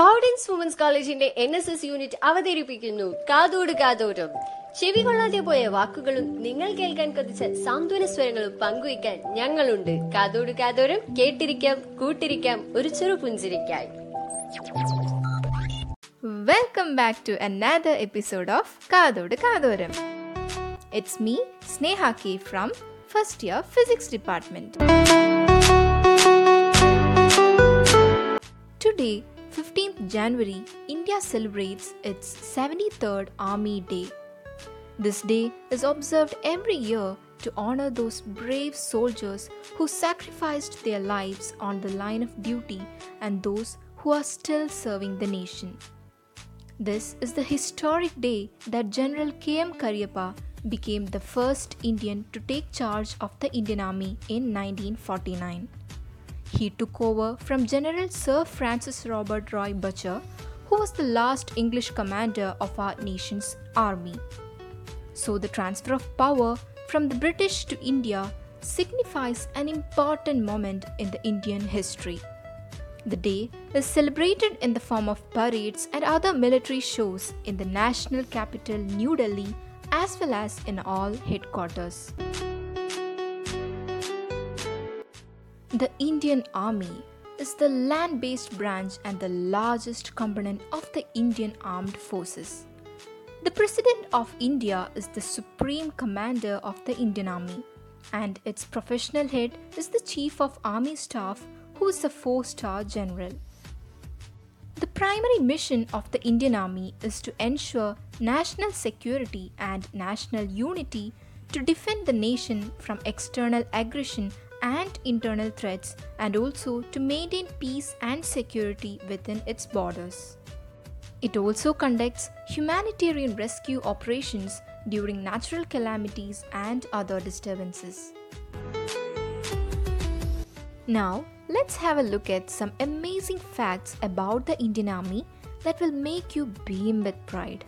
Providence women's കോളേജിന്റെ N S S unit അവതരിപ്പിക്കുന്നു. കാതോട് കാതോരം. ചെവി കൊള്ളാതെ പോയ വാക്കുകളും നിങ്ങൾ കേൾക്കാൻ കൊതിച്ച സാന്ത്വന സ്വരങ്ങളും പങ്കുവയ്ക്കാൻ ഞങ്ങളുണ്ട്. കാതോട് കാതോരം കേട്ടിരിക്കാം കൂട്ടിരിക്കാം ഒരു ചെറു പുഞ്ചിരിക്കായി. Welcome back to another episode of കാതോട് കാതോരം. It's me Sneha K from first year physics department Today, 15th January, India celebrates its 73rd Army Day. This day is observed every year to honor those brave soldiers who sacrificed their lives on the line of duty and those who are still serving the nation. This is the historic day that General K.M. Cariappa became the first Indian to take charge of the Indian Army in 1949. He took over from General Sir Francis Robert Roy Butcher, who was the last English commander of our nation's army. So, the transfer of power from the British to India signifies an important moment in the Indian history. The day is celebrated in the form of parades and other military shows in the national capital, New Delhi, as well as in all headquarters. The Indian Army is the land based branch and the largest component of the Indian Armed Forces. The President of India is the Supreme Commander of the Indian Army, and its professional head is the Chief of Army Staff, who is a four star general. The primary mission of the Indian Army is to ensure national security and national unity to defend the nation from external aggression and internal threats, and also to maintain peace and security within its borders. It also conducts humanitarian rescue operations during natural calamities and other disturbances. Now, let's have a look at some amazing facts about the Indian Army that will make you beam with pride.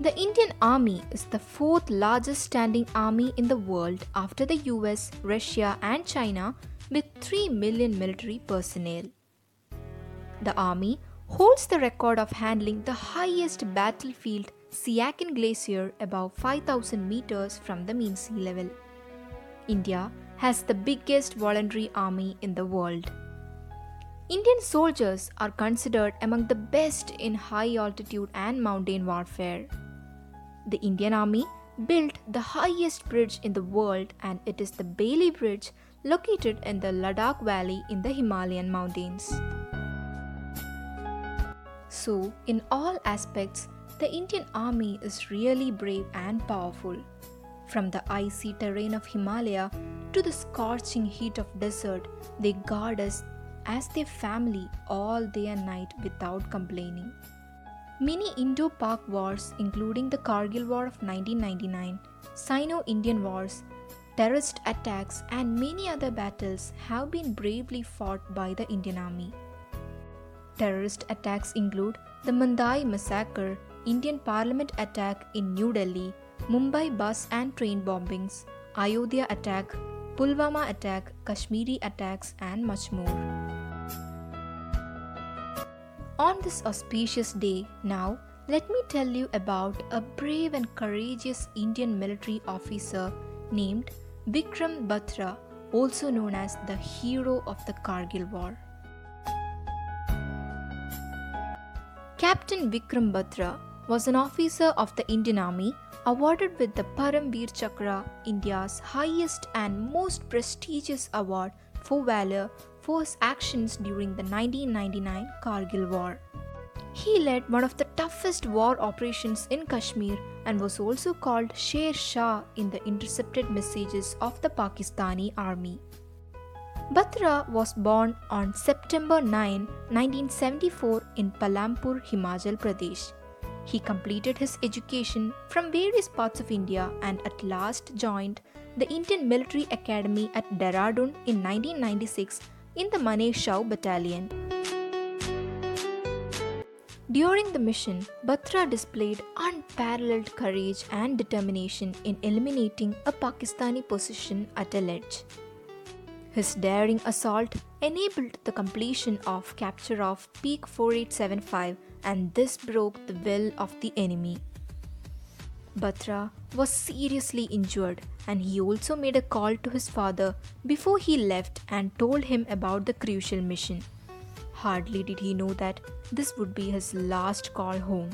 The Indian Army is the fourth largest standing army in the world after the US, Russia, and China with 3 million military personnel. The Army holds the record of handling the highest battlefield Siachen Glacier above 5000 meters from the mean sea level. India has the biggest voluntary army in the world. Indian soldiers are considered among the best in high altitude and mountain warfare. The Indian Army built the highest bridge in the world and it is the Bailey Bridge located in the Ladakh Valley in the Himalayan mountains. So, in all aspects, the Indian Army is really brave and powerful. From the icy terrain of Himalaya to the scorching heat of desert, they guard us as their family all day and night without complaining. Many Indo Pak wars, including the Kargil War of 1999, Sino Indian Wars, terrorist attacks, and many other battles, have been bravely fought by the Indian Army. Terrorist attacks include the Mandai massacre, Indian Parliament attack in New Delhi, Mumbai bus and train bombings, Ayodhya attack, Pulwama attack, Kashmiri attacks, and much more. On this auspicious day, now let me tell you about a brave and courageous Indian military officer named Vikram Batra, also known as the hero of the Kargil War. Captain Vikram Batra was an officer of the Indian Army awarded with the Paramveer Chakra, India's highest and most prestigious award for valor for his actions during the 1999 Kargil War. He led one of the toughest war operations in Kashmir and was also called Sher Shah in the intercepted messages of the Pakistani army. Batra was born on September 9, 1974 in Palampur, Himachal Pradesh. He completed his education from various parts of India and at last joined the Indian Military Academy at Dehradun in 1996 in the Manekshaw Battalion. During the mission, Batra displayed unparalleled courage and determination in eliminating a Pakistani position at a ledge. His daring assault enabled the completion of capture of Peak 4875 and this broke the will of the enemy. Batra was seriously injured and he also made a call to his father before he left and told him about the crucial mission. Hardly did he know that this would be his last call home.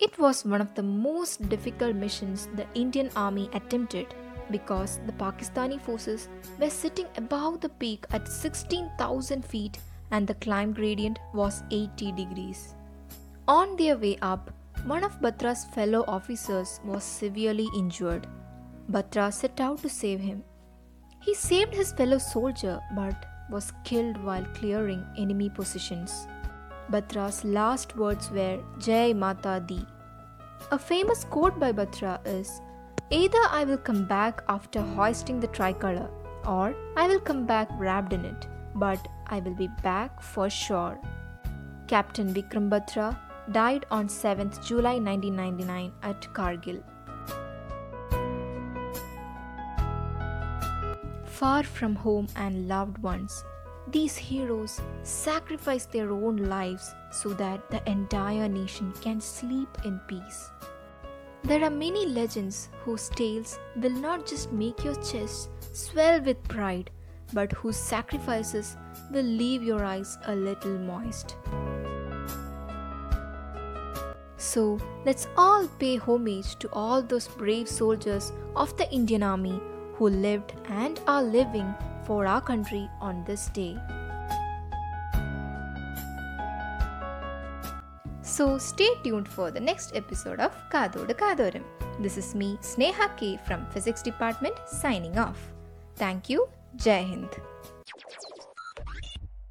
It was one of the most difficult missions the Indian army attempted because the Pakistani forces were sitting above the peak at 16,000 feet and the climb gradient was 80 degrees. On their way up, one of Batra's fellow officers was severely injured. Batra set out to save him. He saved his fellow soldier but was killed while clearing enemy positions. Batra's last words were Jai Mata Di. A famous quote by Batra is Either I will come back after hoisting the tricolor, or I will come back wrapped in it, but I will be back for sure. Captain Vikram Batra died on 7th July 1999 at Kargil. Far from home and loved ones, these heroes sacrifice their own lives so that the entire nation can sleep in peace. There are many legends whose tales will not just make your chest swell with pride, but whose sacrifices will leave your eyes a little moist. So, let's all pay homage to all those brave soldiers of the Indian Army who lived and are living for our country on this day. So stay tuned for the next episode of Kadodu Kadoram. This is me, Sneha K from Physics Department signing off. Thank you. Jai Hind.